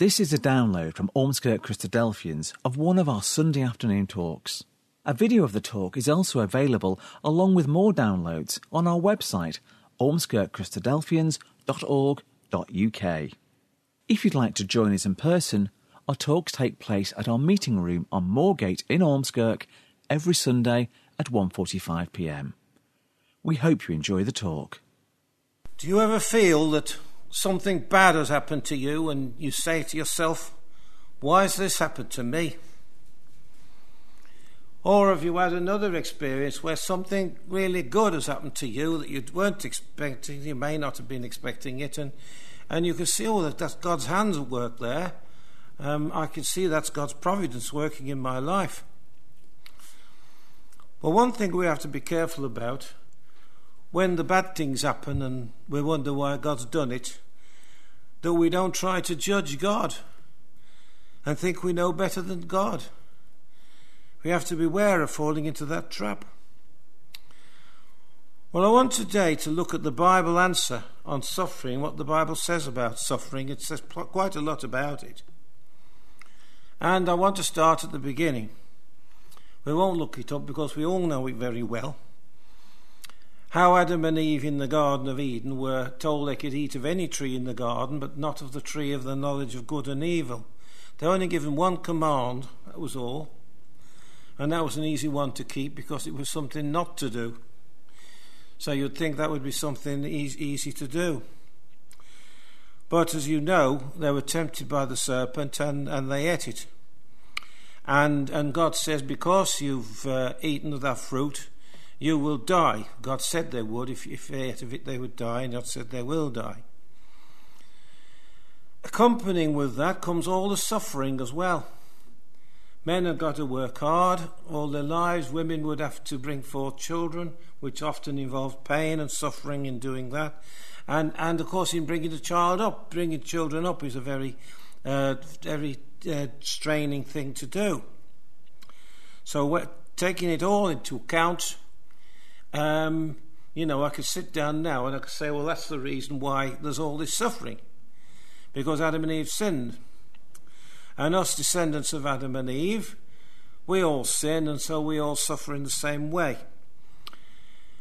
This is a download from Ormskirk Christadelphians of one of our Sunday afternoon talks. A video of the talk is also available along with more downloads on our website ormskirkchristadelphians.org.uk. If you'd like to join us in person, our talks take place at our meeting room on Moorgate in Ormskirk every Sunday at 1:45 p.m. We hope you enjoy the talk. Do you ever feel that something bad has happened to you and you say to yourself, Why has this happened to me? Or have you had another experience where something really good has happened to you that you weren't expecting, you may not have been expecting it, and, and you can see, oh, that's God's hands at work there. Um, I can see that's God's providence working in my life. But one thing we have to be careful about when the bad things happen and we wonder why God's done it, that we don't try to judge God and think we know better than God. We have to beware of falling into that trap. Well, I want today to look at the Bible answer on suffering, what the Bible says about suffering. It says quite a lot about it. And I want to start at the beginning. We won't look it up because we all know it very well how Adam and Eve in the Garden of Eden were told they could eat of any tree in the garden, but not of the tree of the knowledge of good and evil. They were only given one command, that was all. And that was an easy one to keep because it was something not to do. So you'd think that would be something easy to do. But as you know, they were tempted by the serpent and, and they ate it. And, and God says, Because you've uh, eaten of that fruit, you will die. God said they would. If, if they ate of it, they would die, and God said they will die. Accompanying with that comes all the suffering as well. Men have got to work hard all their lives. Women would have to bring forth children, which often involved pain and suffering in doing that. And, and of course, in bringing the child up, bringing children up is a very, uh, very uh, straining thing to do. So, we're taking it all into account, um, you know, I could sit down now and I could say, well, that's the reason why there's all this suffering. Because Adam and Eve sinned. And us descendants of Adam and Eve, we all sin and so we all suffer in the same way.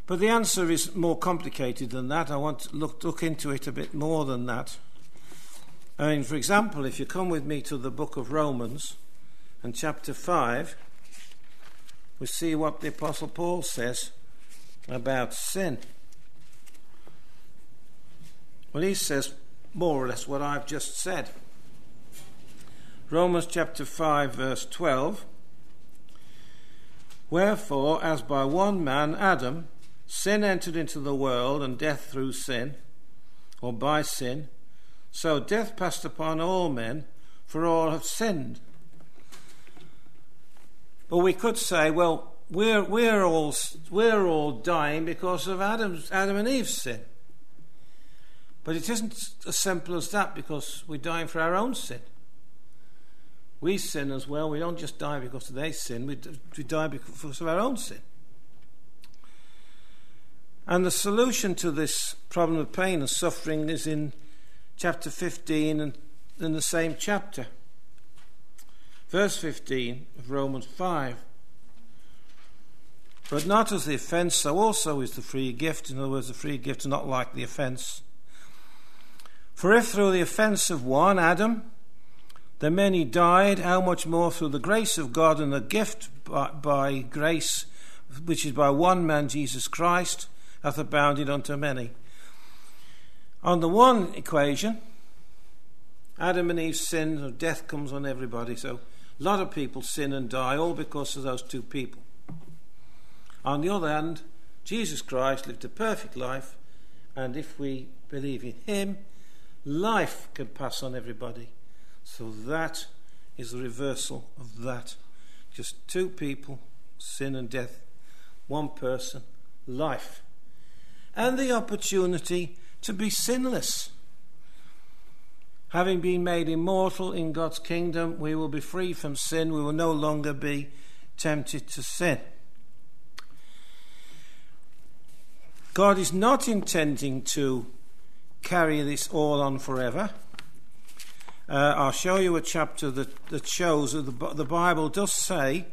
But the answer is more complicated than that. I want to look, look into it a bit more than that. I mean, for example, if you come with me to the book of Romans and chapter 5, we see what the Apostle Paul says about sin. Well, he says more or less what I've just said. Romans chapter 5, verse 12. Wherefore, as by one man, Adam, sin entered into the world, and death through sin, or by sin, so death passed upon all men, for all have sinned. But we could say, well, we're, we're, all, we're all dying because of Adam's, Adam and Eve's sin. But it isn't as simple as that because we're dying for our own sin. We sin as well. We don't just die because of their sin, we, we die because of our own sin. And the solution to this problem of pain and suffering is in chapter 15 and in the same chapter. Verse 15 of Romans 5. But not as the offence, so also is the free gift. In other words, the free gift is not like the offence. For if through the offence of one, Adam, the many died, how much more through the grace of God and the gift by, by grace, which is by one man, Jesus Christ, hath abounded unto many. On the one equation, Adam and Eve sinned, and death comes on everybody. So a lot of people sin and die, all because of those two people. On the other hand, Jesus Christ lived a perfect life, and if we believe in Him, life can pass on everybody. So that is the reversal of that. Just two people, sin and death, one person, life, and the opportunity to be sinless. Having been made immortal in God's kingdom, we will be free from sin. We will no longer be tempted to sin. God is not intending to carry this all on forever. uh, I'll show you a chapter that, that shows that the, the Bible does say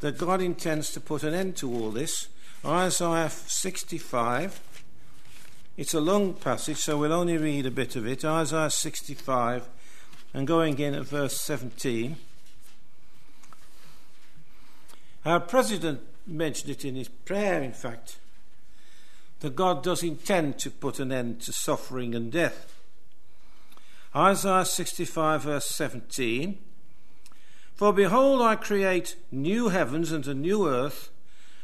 that God intends to put an end to all this. Isaiah 65. It's a long passage, so we'll only read a bit of it. Isaiah 65, and going in at verse 17. Our president mentioned it in his prayer, in fact, that God does intend to put an end to suffering and death. Isaiah 65, verse 17 For behold, I create new heavens and a new earth,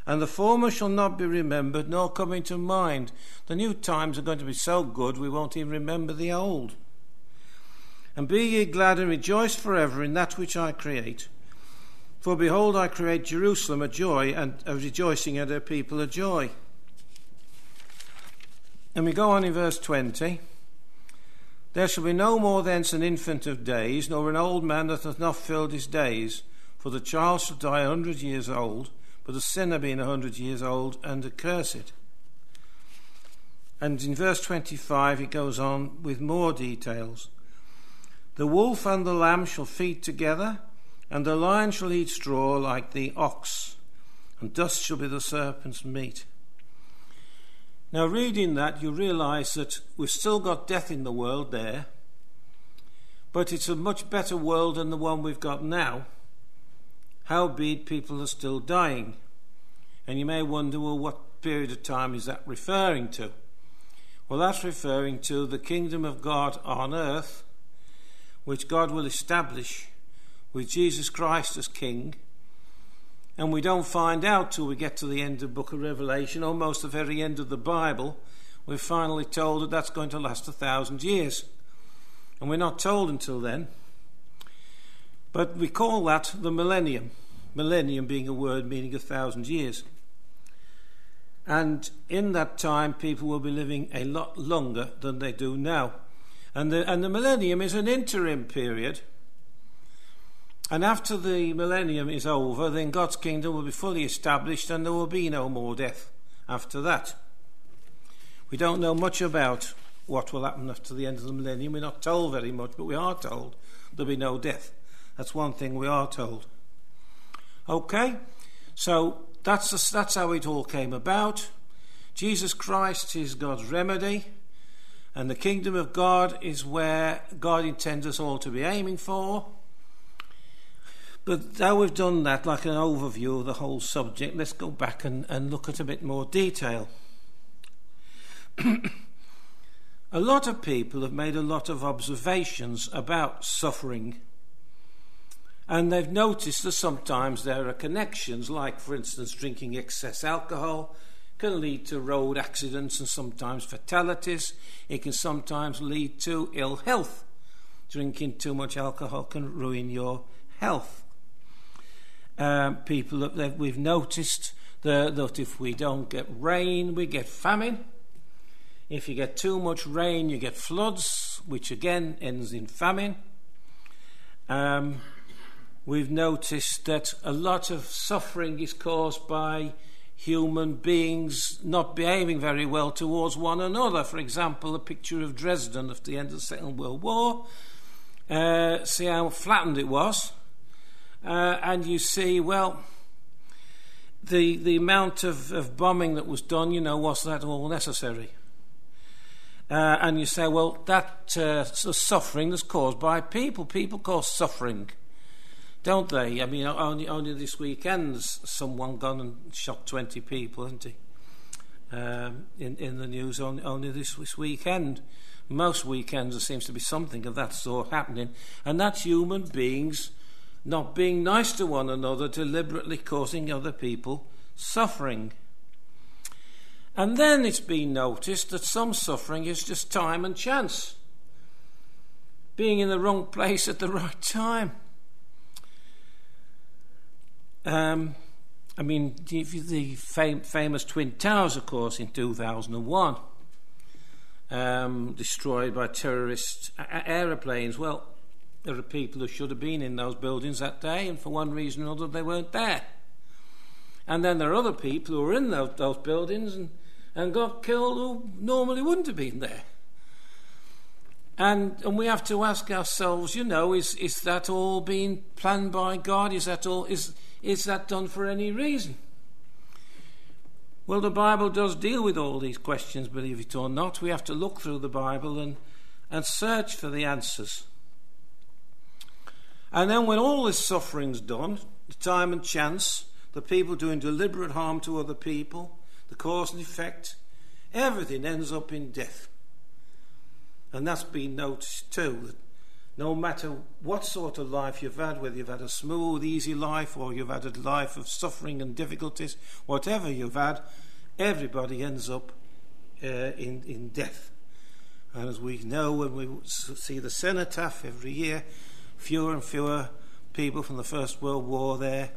and the former shall not be remembered nor come into mind. The new times are going to be so good we won't even remember the old. And be ye glad and rejoice forever in that which I create. For behold, I create Jerusalem a joy and a rejoicing, and her people a joy. And we go on in verse 20. There shall be no more thence an infant of days, nor an old man that hath not filled his days. For the child shall die a hundred years old, but the sinner being a hundred years old and accursed. And in verse 25 it goes on with more details. The wolf and the lamb shall feed together, and the lion shall eat straw like the ox, and dust shall be the serpent's meat. Now, reading that, you realize that we've still got death in the world there, but it's a much better world than the one we've got now. Howbeit, people are still dying. And you may wonder, well, what period of time is that referring to? Well, that's referring to the kingdom of God on earth, which God will establish with Jesus Christ as King. And we don't find out till we get to the end of book of Revelation, almost the very end of the Bible. We're finally told that that's going to last a thousand years. And we're not told until then. But we call that the millennium. Millennium being a word meaning a thousand years. And in that time, people will be living a lot longer than they do now. And the, and the millennium is an interim period and after the millennium is over, then God's kingdom will be fully established and there will be no more death after that. We don't know much about what will happen after the end of the millennium. We're not told very much, but we are told there'll be no death. That's one thing we are told. Okay, so that's, that's how it all came about. Jesus Christ is God's remedy, and the kingdom of God is where God intends us all to be aiming for. But now we've done that, like an overview of the whole subject, let's go back and, and look at a bit more detail. a lot of people have made a lot of observations about suffering. And they've noticed that sometimes there are connections, like, for instance, drinking excess alcohol can lead to road accidents and sometimes fatalities. It can sometimes lead to ill health. Drinking too much alcohol can ruin your health um, people that, that we've noticed that, that if we don't get rain, we get famine. If you get too much rain, you get floods, which again ends in famine. Um, we've noticed that a lot of suffering is caused by human beings not behaving very well towards one another. For example, a picture of Dresden at the end of the Second World War. Uh, see how flattened it was uh, and you see, well, the the amount of, of bombing that was done, you know, was that all necessary? Uh, and you say, well, that uh, suffering is caused by people. People cause suffering, don't they? I mean, only only this weekend, someone gone and shot twenty people, hasn't he? Um, in in the news only only this, this weekend. Most weekends there seems to be something of that sort happening, and that's human beings not being nice to one another, deliberately causing other people suffering. And then it's been noticed that some suffering is just time and chance, being in the wrong place at the right time. Um, I mean, the, the fam- famous Twin Towers, of course, in 2001, um, destroyed by terrorist a- aeroplanes. Well, there are people who should have been in those buildings that day, and for one reason or another, they weren't there. And then there are other people who are in those, those buildings and, and got killed who normally wouldn't have been there. And, and we have to ask ourselves, you know, is, is that all being planned by God? Is that all is is that done for any reason? Well, the Bible does deal with all these questions, believe it or not. We have to look through the Bible and, and search for the answers. And then, when all this suffering's done, the time and chance, the people doing deliberate harm to other people, the cause and effect, everything ends up in death. And that's been noticed too, that no matter what sort of life you've had, whether you've had a smooth, easy life or you've had a life of suffering and difficulties, whatever you've had, everybody ends up uh, in, in death. And as we know when we see the cenotaph every year, fewer and fewer people from the First World War there.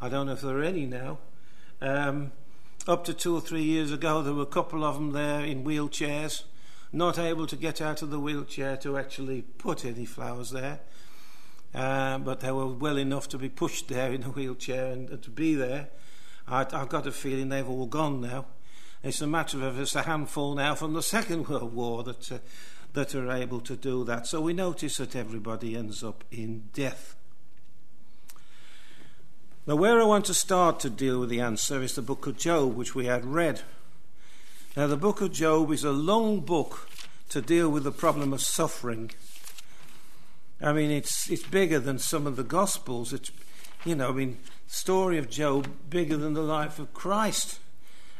I don't know if there are any now. Um, up to two or three years ago, there were a couple of them there in wheelchairs not able to get out of the wheelchair to actually put any flowers there. Uh, but they were well enough to be pushed there in a wheelchair and, and to be there. I, have got a feeling they've all gone now. It's a matter of it's a handful now from the Second World War that uh, that are able to do that. So we notice that everybody ends up in death. Now, where I want to start to deal with the answer is the book of Job, which we had read. Now, the book of Job is a long book to deal with the problem of suffering. I mean, it's it's bigger than some of the Gospels. It's, you know, I mean, story of Job bigger than the life of Christ.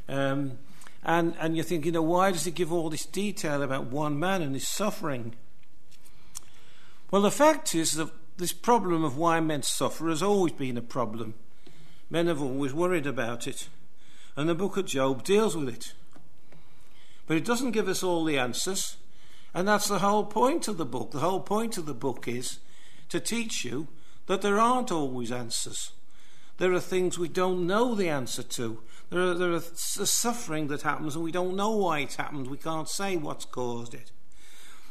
Um, and and you think, you know, why does he give all this detail about one man and his suffering? Well, the fact is that this problem of why men suffer has always been a problem. Men have always worried about it, and the book of Job deals with it. But it doesn't give us all the answers. And that's the whole point of the book. The whole point of the book is to teach you that there aren't always answers. There are things we don't know the answer to. There are, there are suffering that happens and we don't know why it happened. We can't say what's caused it.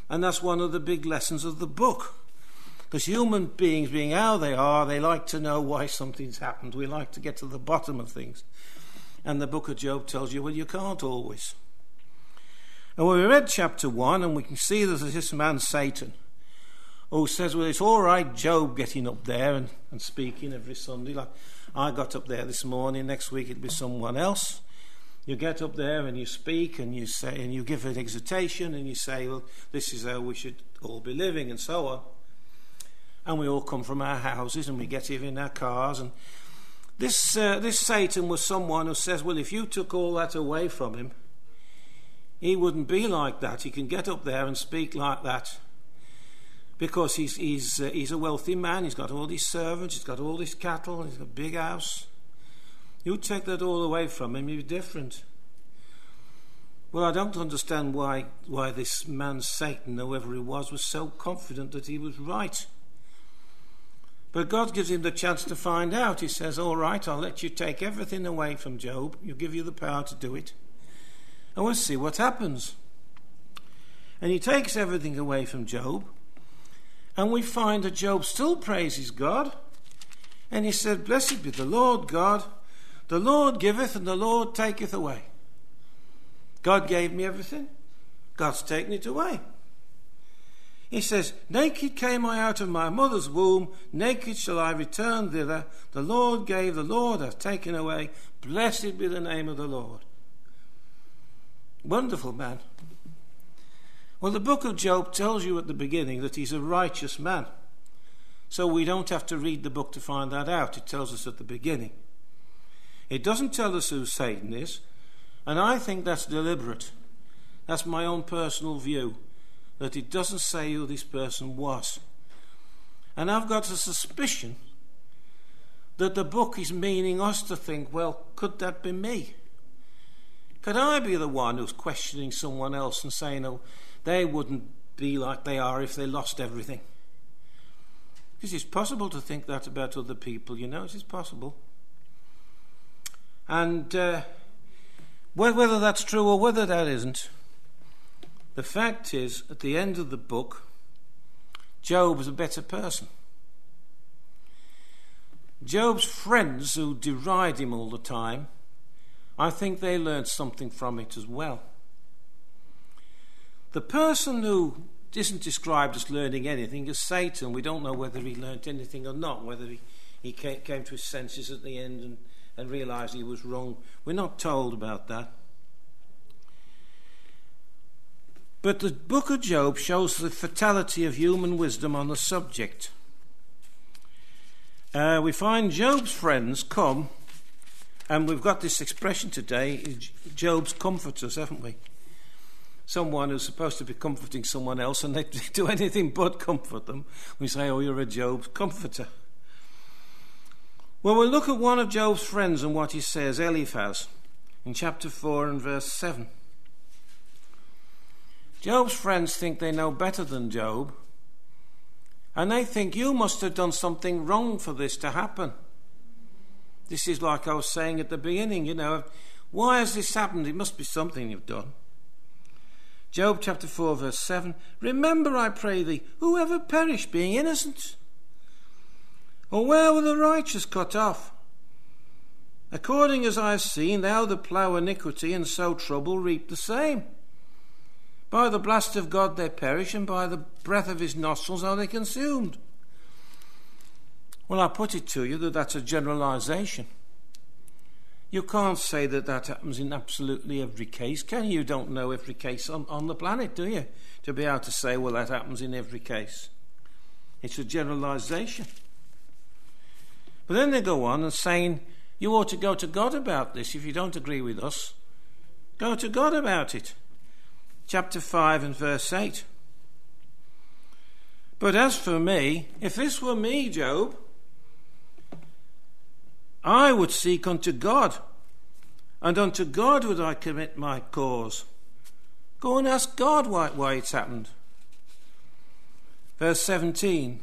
And that's one of the big lessons of the book. Because human beings, being how they are, they like to know why something's happened. We like to get to the bottom of things. And the book of Job tells you, well, you can't always. And when we read chapter 1, and we can see there's this man, Satan, who says, Well, it's all right, Job getting up there and, and speaking every Sunday. Like I got up there this morning, next week it'll be someone else. You get up there and you speak and you say, and you give an exhortation and you say, Well, this is how we should all be living, and so on. And we all come from our houses and we get here in our cars. And this, uh, this Satan was someone who says, Well, if you took all that away from him, he wouldn't be like that. He can get up there and speak like that because he's, he's, uh, he's a wealthy man. He's got all these servants, he's got all these cattle, he's got a big house. You take that all away from him, he'd be different. Well, I don't understand why, why this man, Satan, whoever he was, was so confident that he was right. But God gives him the chance to find out. He says, All right, I'll let you take everything away from Job. He'll give you the power to do it and we'll see what happens. And he takes everything away from Job, and we find that Job still praises God. And he said, Blessed be the Lord God, the Lord giveth and the Lord taketh away. God gave me everything, God's taken it away. He says, Naked came I out of my mother's womb, naked shall I return thither. The Lord gave, the Lord hath taken away. Blessed be the name of the Lord. Wonderful man. Well, the book of Job tells you at the beginning that he's a righteous man. So we don't have to read the book to find that out. It tells us at the beginning. It doesn't tell us who Satan is, and I think that's deliberate. That's my own personal view, that it doesn't say who this person was. And I've got a suspicion that the book is meaning us to think, well, could that be me? Could I be the one who's questioning someone else and saying, oh, they wouldn't be like they are if they lost everything? Because it's possible to think that about other people, you know, it's possible. And uh, whether that's true or whether that isn't, the fact is, at the end of the book, Job was a better person. Job's friends who deride him all the time I think they learned something from it as well. The person who isn't described as learning anything is Satan. We don't know whether he learnt anything or not, whether he, he came, to his senses at the end and, and realised he was wrong. We're not told about that. But the book of Job shows the fatality of human wisdom on the subject. Uh, we find Job's friends come, and we've got this expression today Job's comforters, haven't we? Someone who's supposed to be comforting someone else, and they do anything but comfort them. We say, Oh, you're a Job's comforter. Well, we'll look at one of Job's friends and what he says, Eliphaz, in chapter 4 and verse 7. Job's friends think they know better than Job, and they think you must have done something wrong for this to happen. This is like I was saying at the beginning, you know, why has this happened? It must be something you've done. Job chapter 4, verse 7 Remember, I pray thee, whoever perished being innocent? Or where were the righteous cut off? According as I have seen, thou that plough iniquity and sow trouble reap the same. By the blast of God they perish, and by the breath of his nostrils are they consumed. Well, I put it to you that that's a generalization. You can't say that that happens in absolutely every case, can you? You don't know every case on, on the planet, do you? To be able to say, well, that happens in every case. It's a generalization. But then they go on and saying, you ought to go to God about this if you don't agree with us. Go to God about it chapter 5 and verse 8. But as for me, if this were me, Job, I would seek unto God, and unto God would I commit my cause. Go and ask God why, why it's happened. Verse 17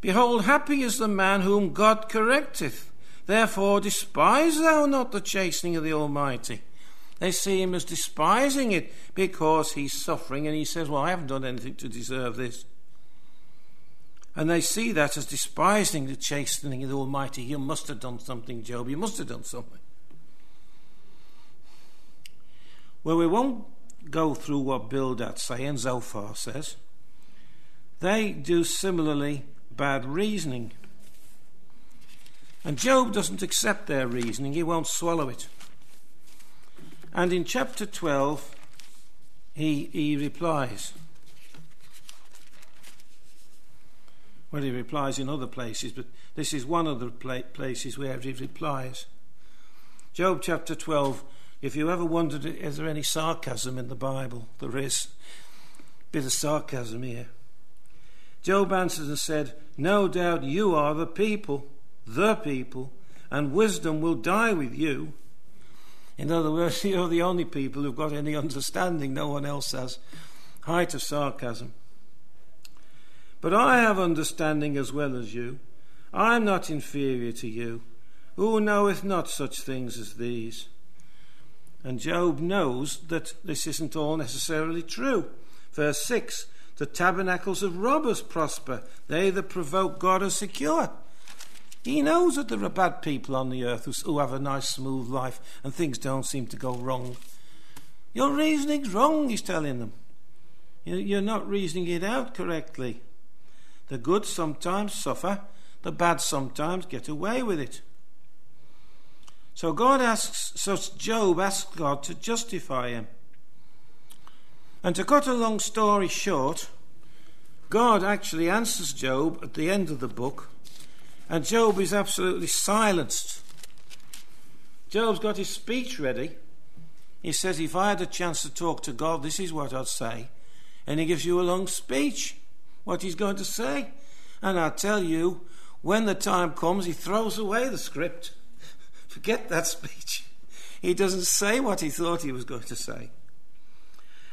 Behold, happy is the man whom God correcteth. Therefore, despise thou not the chastening of the Almighty. They see him as despising it because he's suffering, and he says, Well, I haven't done anything to deserve this. And they see that as despising the chastening of the Almighty. You must have done something, Job. You must have done something. Well, we won't go through what Bildad say and Zophar says. They do similarly bad reasoning. And Job doesn't accept their reasoning, he won't swallow it. And in chapter 12, he, he replies. Well, he replies in other places, but this is one of the places where he replies. Job chapter 12, if you ever wondered, is there any sarcasm in the Bible? There is. Bit of sarcasm here. Job answered and said, No doubt you are the people, the people, and wisdom will die with you. In other words, you're the only people who've got any understanding, no one else has. Height of sarcasm. But I have understanding as well as you. I am not inferior to you. Who knoweth not such things as these? And Job knows that this isn't all necessarily true. Verse 6 The tabernacles of robbers prosper, they that provoke God are secure. He knows that there are bad people on the earth who, have a nice, smooth life and things don't seem to go wrong. Your reasoning's wrong, he's telling them. You're not reasoning it out correctly. The good sometimes suffer, the bad sometimes get away with it. So God asks, so Job asks God to justify him. And to cut a long story short, God actually answers Job at the end of the book and Job is absolutely silenced. Job's got his speech ready. He says, If I had a chance to talk to God, this is what I'd say. And he gives you a long speech, what he's going to say. And I tell you, when the time comes, he throws away the script. Forget that speech. He doesn't say what he thought he was going to say.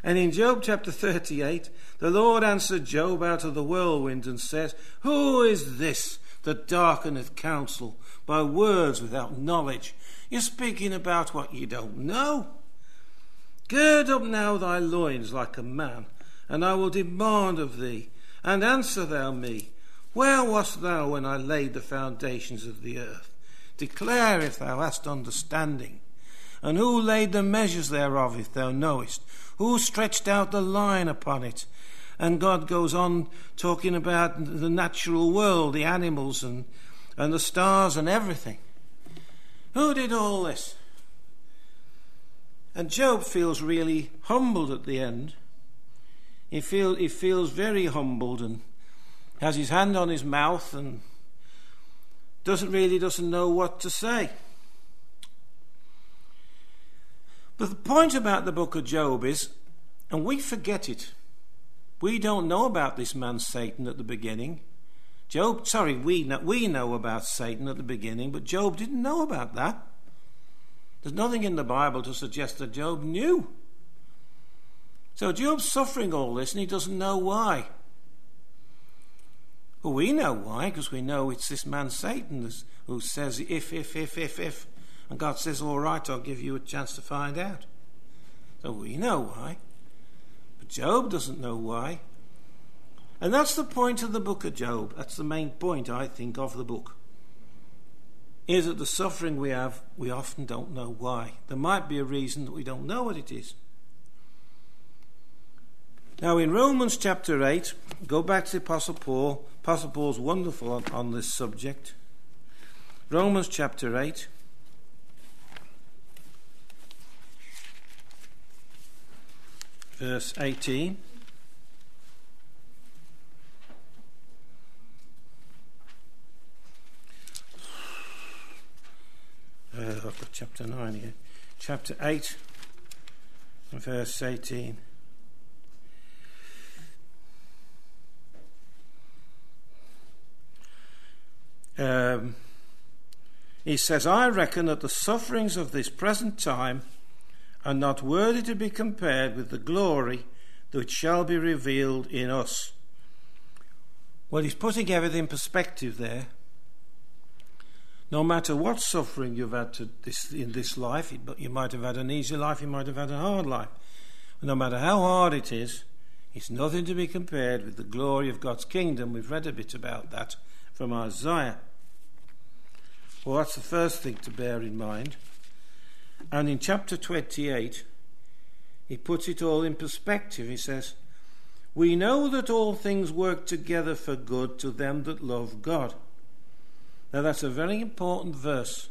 And in Job chapter 38, the Lord answered Job out of the whirlwind and says, Who is this that darkeneth counsel by words without knowledge. You're speaking about what you don't know. Gird up now thy loins like a man, and I will demand of thee, and answer thou me. Where wast thou when I laid the foundations of the earth? Declare if thou hast understanding. And who laid the measures thereof, if thou knowest? Who stretched out the line upon it? And God goes on talking about the natural world, the animals and, and the stars and everything. Who did all this? And Job feels really humbled at the end. He, feel, he feels very humbled and has his hand on his mouth and doesn't really doesn't know what to say. But the point about the book of Job is, and we forget it, we don't know about this man Satan at the beginning. Job, sorry, we know, we know about Satan at the beginning, but Job didn't know about that. There's nothing in the Bible to suggest that Job knew. So Job's suffering all this and he doesn't know why. Well, we know why, because we know it's this man Satan who says, if, if, if, if, if. And God says, all right, I'll give you a chance to find out. So we know why. But Job doesn't know why. And that's the point of the book of Job. That's the main point, I think, of the book. Is that the suffering we have, we often don't know why. There might be a reason that we don't know what it is. Now, in Romans chapter 8, go back to the Apostle Paul. Apostle Paul's wonderful on, on this subject. Romans chapter 8. Verse 18. Uh, I've got chapter 9 here. Chapter 8, verse 18. Um, he says, I reckon that the sufferings of this present time are not worthy to be compared with the glory that shall be revealed in us. Well, he's putting everything in perspective there. No matter what suffering you've had this, in this life, you might have had an easy life, you might have had a hard life. No matter how hard it is, it's nothing to be compared with the glory of God's kingdom. We've read a bit about that from Isaiah. Well, that's the first thing to bear in mind. And in chapter 28, he puts it all in perspective. He says, We know that all things work together for good to them that love God. Now, that's a very important verse.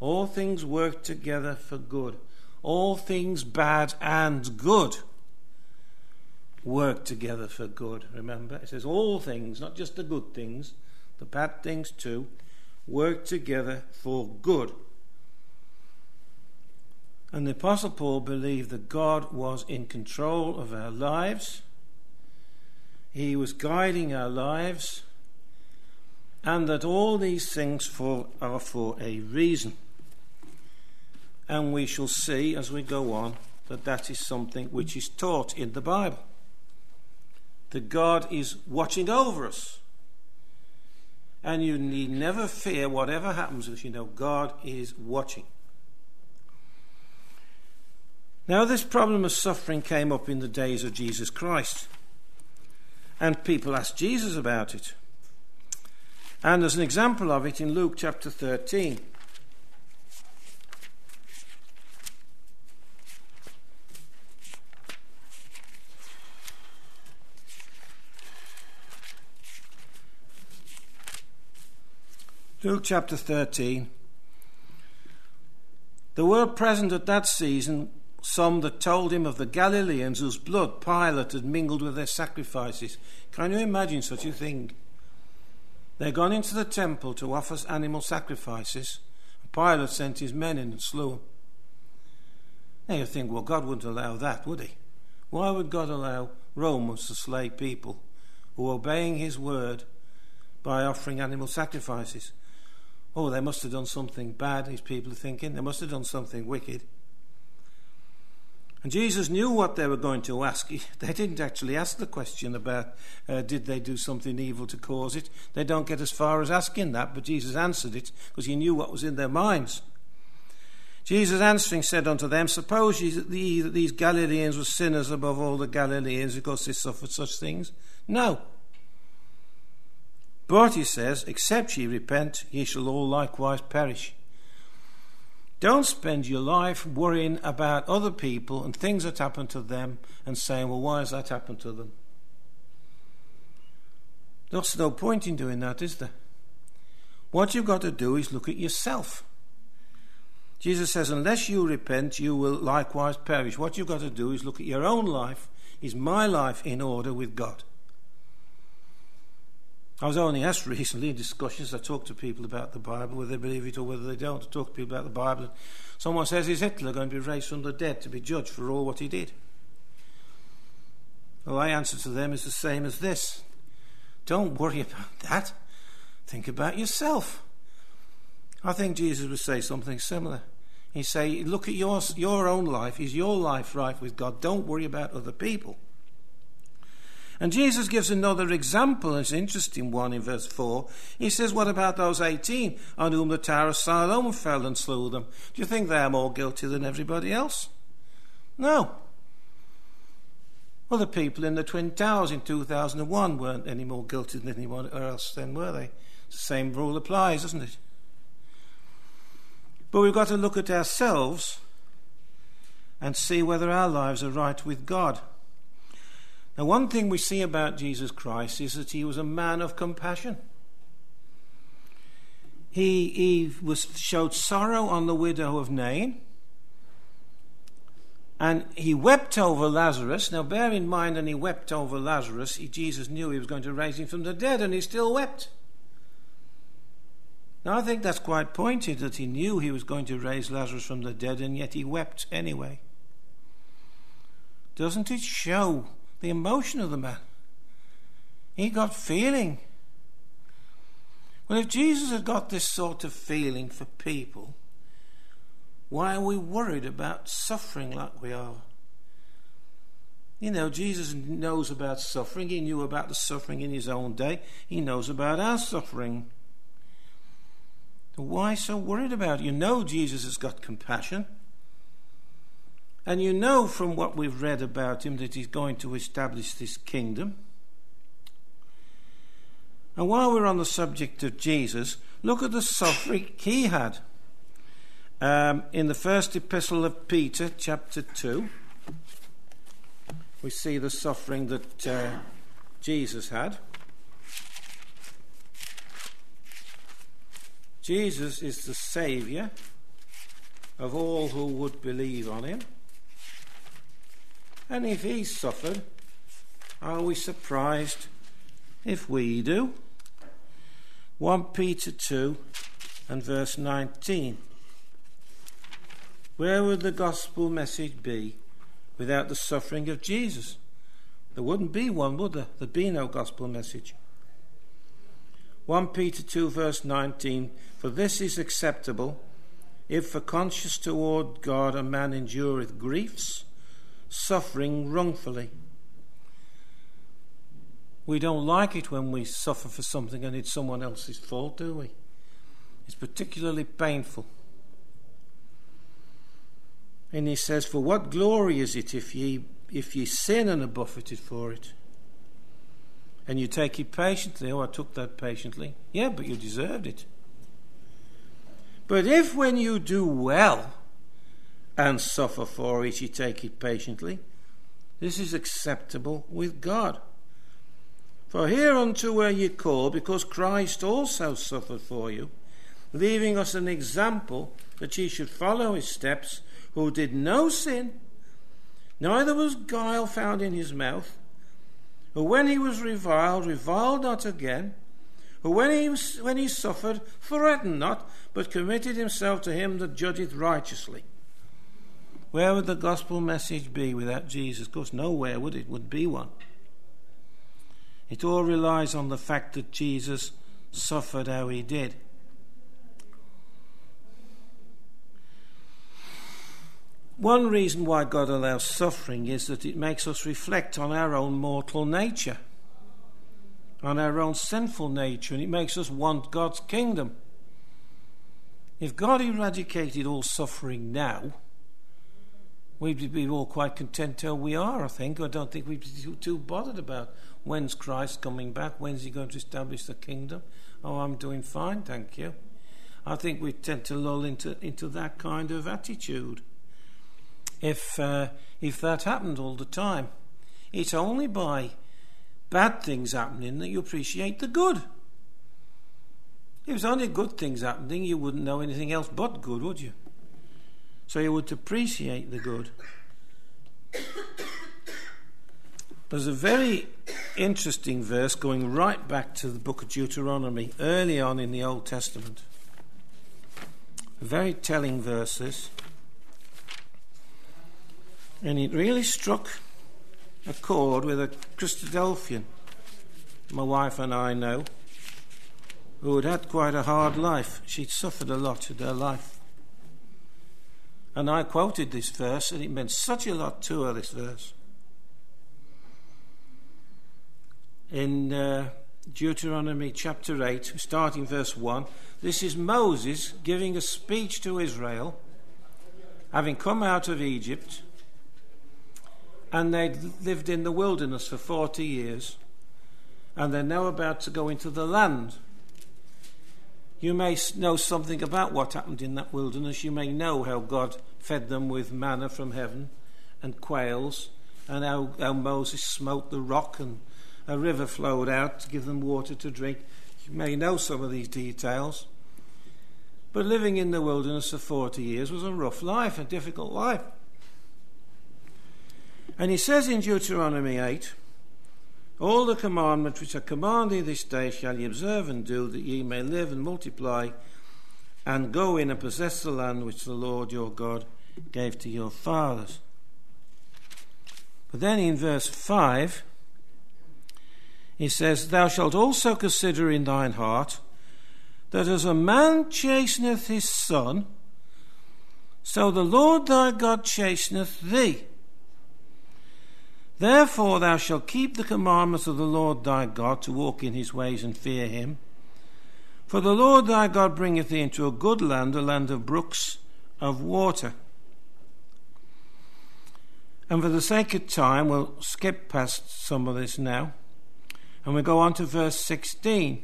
All things work together for good. All things bad and good work together for good. Remember? It says all things, not just the good things, the bad things too work together for good. And the Apostle Paul believed that God was in control of our lives, He was guiding our lives, and that all these things for, are for a reason. And we shall see as we go on that that is something which is taught in the Bible. That God is watching over us and you need never fear whatever happens if you know God is watching. Now, this problem of suffering came up in the days of Jesus Christ, and people asked Jesus about it. And there's an example of it in Luke chapter 13. Luke chapter 13. There were present at that season some that told him of the Galileans whose blood Pilate had mingled with their sacrifices. Can you imagine such a thing? They'd gone into the temple to offer animal sacrifices. And Pilate sent his men in and slew them. Now you think, well, God wouldn't allow that, would he? Why would God allow Romans to slay people who obeying his word by offering animal sacrifices? Oh, they must have done something bad, these people are thinking. They must have done something wicked. And Jesus knew what they were going to ask. They didn't actually ask the question about uh, did they do something evil to cause it. They don't get as far as asking that, but Jesus answered it because he knew what was in their minds. Jesus answering said unto them, Suppose ye that these Galileans were sinners above all the Galileans because they suffered such things? No. But he says, Except ye repent, ye shall all likewise perish. Don't spend your life worrying about other people and things that happen to them and saying, well, why has that happened to them? There's no point in doing that, is there? What you've got to do is look at yourself. Jesus says, unless you repent, you will likewise perish. What you've got to do is look at your own life. Is my life in order with God? I was only asked recently in discussions, I talk to people about the Bible, whether they believe it or whether they don't. I talk to people about the Bible. and Someone says, Is Hitler going to be raised from the dead to be judged for all what he did? Well, my answer to them is the same as this don't worry about that. Think about yourself. I think Jesus would say something similar. He'd say, Look at your, your own life. Is your life right with God? Don't worry about other people. And Jesus gives another example, it's an interesting one in verse 4. He says, What about those 18 on whom the Tower of Siloam fell and slew them? Do you think they're more guilty than everybody else? No. Well, the people in the Twin Towers in 2001 weren't any more guilty than anyone else then, were they? The same rule applies, doesn't it? But we've got to look at ourselves and see whether our lives are right with God. Now, one thing we see about Jesus Christ is that he was a man of compassion. He, he was, showed sorrow on the widow of Nain. And he wept over Lazarus. Now, bear in mind, when he wept over Lazarus, he, Jesus knew he was going to raise him from the dead, and he still wept. Now, I think that's quite pointed that he knew he was going to raise Lazarus from the dead, and yet he wept anyway. Doesn't it show the emotion of the man? He got feeling. Well, if Jesus had got this sort of feeling for people, why are we worried about suffering like we are? You know, Jesus knows about suffering. He knew about the suffering in his own day. He knows about our suffering. why so worried about it? You know Jesus has got compassion. And you know from what we've read about him that he's going to establish this kingdom. And while we're on the subject of Jesus, look at the suffering he had. Um, in the first epistle of Peter, chapter 2, we see the suffering that uh, Jesus had. Jesus is the Saviour of all who would believe on him. And if he suffered, are we surprised if we do? 1 Peter 2 and verse 19. Where would the gospel message be without the suffering of Jesus? There wouldn't be one, would there? There'd be no gospel message. 1 Peter 2, verse 19 For this is acceptable if for conscience toward God a man endureth griefs, suffering wrongfully. We don't like it when we suffer for something and it's someone else's fault, do we? It's particularly painful. And he says, For what glory is it if ye if ye sin and are buffeted for it? And you take it patiently. Oh, I took that patiently. Yeah, but you deserved it. But if when you do well and suffer for it, you take it patiently, this is acceptable with God. For hereunto were ye called, because Christ also suffered for you, leaving us an example that ye should follow his steps who did no sin, neither was guile found in his mouth, who when he was reviled, reviled not again, who when he, when he suffered, threatened not, but committed himself to him that judgeth righteously. Where would the gospel message be without Jesus? Of course, nowhere would it would be one. It all relies on the fact that Jesus suffered how he did. One reason why God allows suffering is that it makes us reflect on our own mortal nature, on our own sinful nature, and it makes us want God's kingdom. If God eradicated all suffering now, we'd be all quite content how we are, I think. I don't think we'd be too, too bothered about when's Christ coming back, when's he going to establish the kingdom. Oh, I'm doing fine, thank you. I think we tend to lull into, into that kind of attitude. If, uh, if that happened all the time, it's only by bad things happening that you appreciate the good. If it was only good things happening, you wouldn't know anything else but good, would you? So he would appreciate the good. There's a very interesting verse going right back to the book of Deuteronomy, early on in the Old Testament. Very telling verses. And it really struck a chord with a Christadelphian, my wife and I know, who had had quite a hard life. She'd suffered a lot in her life. And I quoted this verse, and it meant such a lot to her, this verse. In uh, Deuteronomy chapter 8, starting verse 1, this is Moses giving a speech to Israel, having come out of Egypt, and they'd lived in the wilderness for 40 years, and they're now about to go into the land you may know something about what happened in that wilderness. You may know how God fed them with manna from heaven and quails, and how, how Moses smote the rock and a river flowed out to give them water to drink. You may know some of these details. But living in the wilderness for 40 years was a rough life, a difficult life. And he says in Deuteronomy 8, all the commandments which I command thee this day shall ye observe and do, that ye may live and multiply, and go in and possess the land which the Lord your God gave to your fathers. But then in verse 5, he says, Thou shalt also consider in thine heart that as a man chasteneth his son, so the Lord thy God chasteneth thee. Therefore thou shalt keep the commandments of the Lord thy God to walk in his ways and fear him. For the Lord thy God bringeth thee into a good land, a land of brooks of water. And for the sake of time, we'll skip past some of this now. And we go on to verse 16.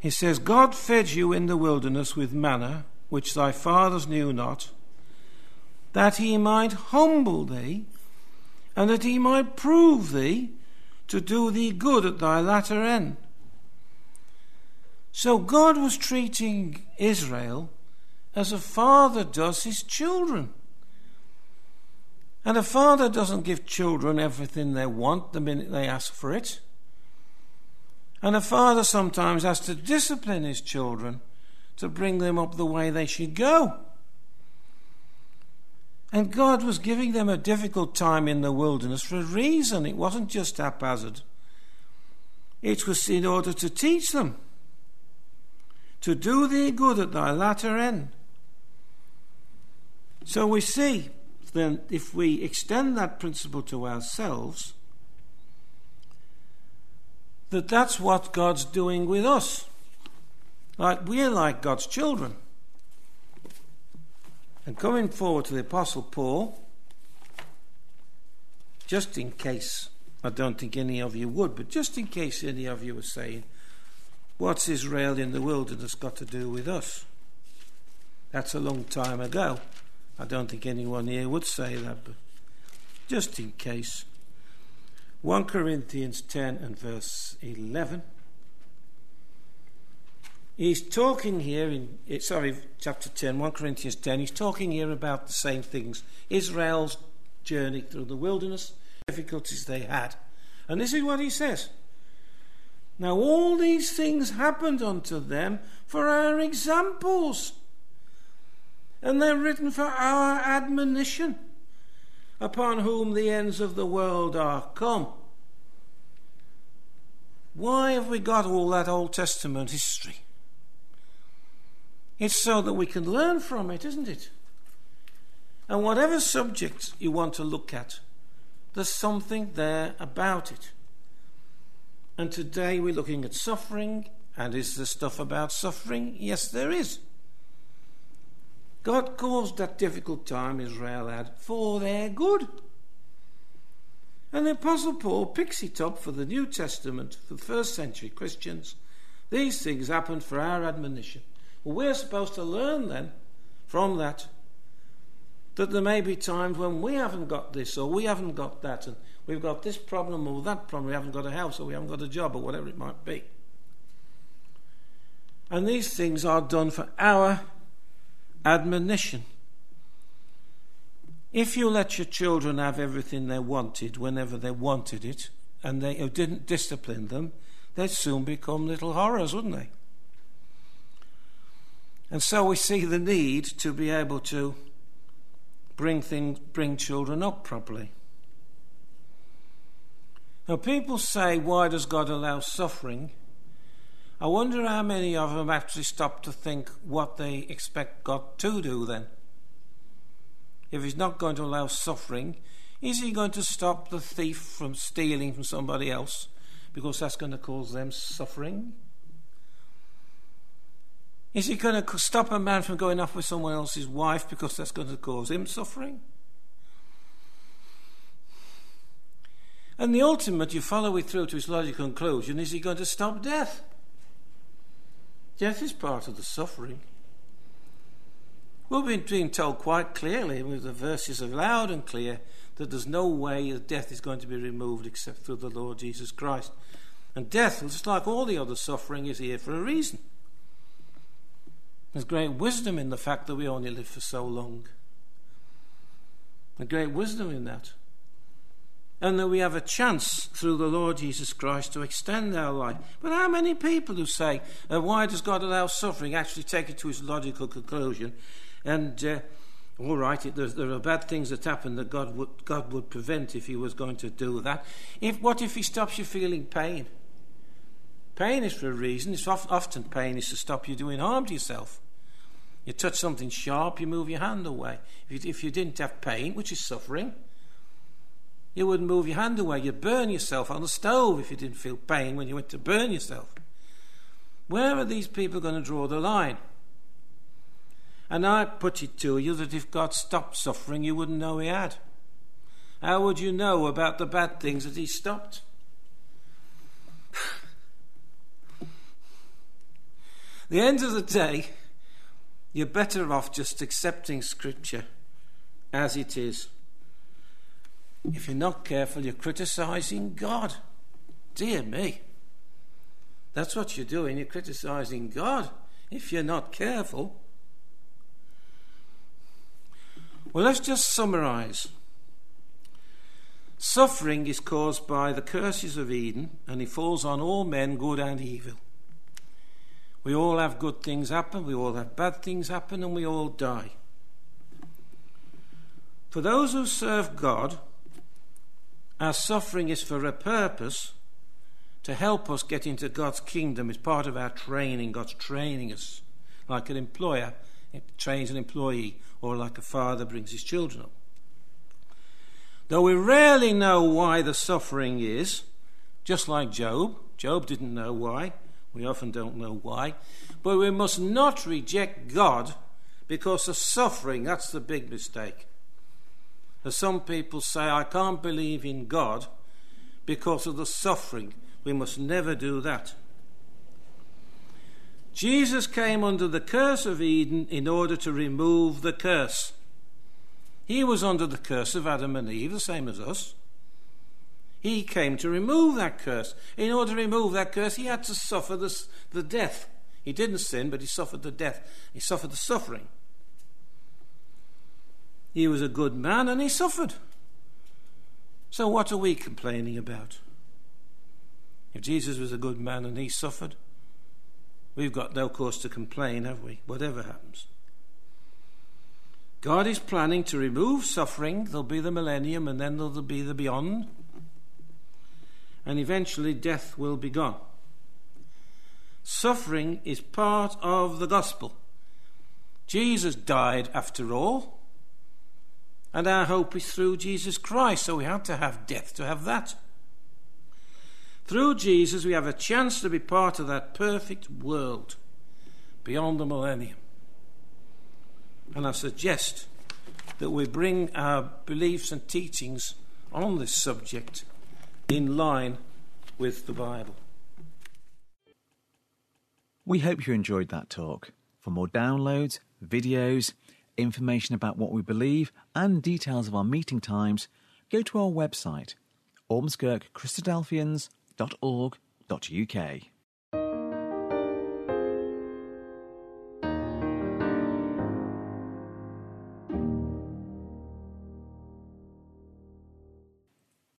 He says, God fed you in the wilderness with manna, which thy fathers knew not that he might humble thee, and that he might prove thee to do thee good at thy latter end. So God was treating Israel as a father does his children. And a father doesn't give children everything they want the minute they ask for it. And a father sometimes has to discipline his children to bring them up the way they should go. And God was giving them a difficult time in the wilderness for a reason. It wasn't just haphazard, it was in order to teach them to do thee good at thy latter end. So we see then, if we extend that principle to ourselves, that that's what God's doing with us. Like we're like God's children. And coming forward to the Apostle Paul, just in case, I don't think any of you would, but just in case any of you were saying, what's Israel in the wilderness got to do with us? That's a long time ago. I don't think anyone here would say that, but just in case. 1 Corinthians 10 and verse 11. He's talking here in, eh, sorry, chapter 10, 1 Corinthians 10, he's talking here about the same things Israel's journey through the wilderness, difficulties they had. And this is what he says. Now, all these things happened unto them for our examples, and they're written for our admonition, upon whom the ends of the world are come. Why have we got all that Old Testament history? It's so that we can learn from it, isn't it? And whatever subject you want to look at, there's something there about it. And today we're looking at suffering. And is there stuff about suffering? Yes, there is. God caused that difficult time Israel had for their good. And the Apostle Paul picks it up for the New Testament, for first century Christians, These things happened for our admonition. We're supposed to learn then from that that there may be times when we haven't got this or we haven't got that and we've got this problem or that problem, we haven't got a house or we haven't got a job or whatever it might be. And these things are done for our admonition. If you let your children have everything they wanted whenever they wanted it, and they didn't discipline them, they'd soon become little horrors, wouldn't they? And so we see the need to be able to bring things, bring children up properly. Now, people say, why does God allow suffering? I wonder how many of them actually stop to think what they expect God to do then. If He's not going to allow suffering, is He going to stop the thief from stealing from somebody else because that's going to cause them suffering? Is He going to stop a man from going off with someone else's wife because that's going to cause him suffering? And the ultimate, you follow it through to its logical conclusion, is He going to stop death? Death is part of the suffering. We've been told quite clearly, with the verses are loud and clear, that there's no way that death is going to be removed except through the Lord Jesus Christ. And death, just like all the other suffering, is here for a reason. There's great wisdom in the fact that we only live for so long. There's great wisdom in that and that we have a chance through the Lord Jesus Christ to extend our life. But how many people who say, uh, Why does God allow suffering? actually take it to its logical conclusion. And, uh, all right, it, there are bad things that happen that God would, God would prevent if He was going to do that. If, what if He stops you feeling pain? Pain is for a reason. It's often pain is to stop you doing harm to yourself. You touch something sharp, you move your hand away. If you, if you didn't have pain, which is suffering, you wouldn't move your hand away. You'd burn yourself on the stove if you didn't feel pain when you went to burn yourself. Where are these people going to draw the line? And I put it to you that if God stopped suffering, you wouldn't know He had. How would you know about the bad things that He stopped? the end of the day, you're better off just accepting Scripture as it is if you're not careful, you're criticizing God. Dear me. That's what you're doing. You're criticizing God if you're not careful. Well, let's just summarize. Suffering is caused by the curses of Eden, and it falls on all men, good and evil. We all have good things happen, we all have bad things happen, and we all die. For those who serve God, our suffering is for a purpose to help us get into God's kingdom. It's part of our training. God's training us. Like an employer trains an employee, or like a father brings his children up. Though we rarely know why the suffering is, just like Job, Job didn't know why. We often don't know why. But we must not reject God because of suffering. That's the big mistake. As some people say, I can't believe in God because of the suffering. We must never do that. Jesus came under the curse of Eden in order to remove the curse. He was under the curse of Adam and Eve, the same as us. He came to remove that curse. In order to remove that curse, he had to suffer the, the death. He didn't sin, but he suffered the death. He suffered the suffering. He was a good man and he suffered. So, what are we complaining about? If Jesus was a good man and he suffered, we've got no cause to complain, have we? Whatever happens. God is planning to remove suffering. There'll be the millennium and then there'll be the beyond. And eventually death will be gone. Suffering is part of the gospel. Jesus died after all. And our hope is through Jesus Christ, so we have to have death to have that. Through Jesus, we have a chance to be part of that perfect world beyond the millennium. And I suggest that we bring our beliefs and teachings on this subject in line with the Bible. We hope you enjoyed that talk. For more downloads, videos, information about what we believe, and details of our meeting times, go to our website, ormskirkchristadelphians.org.uk.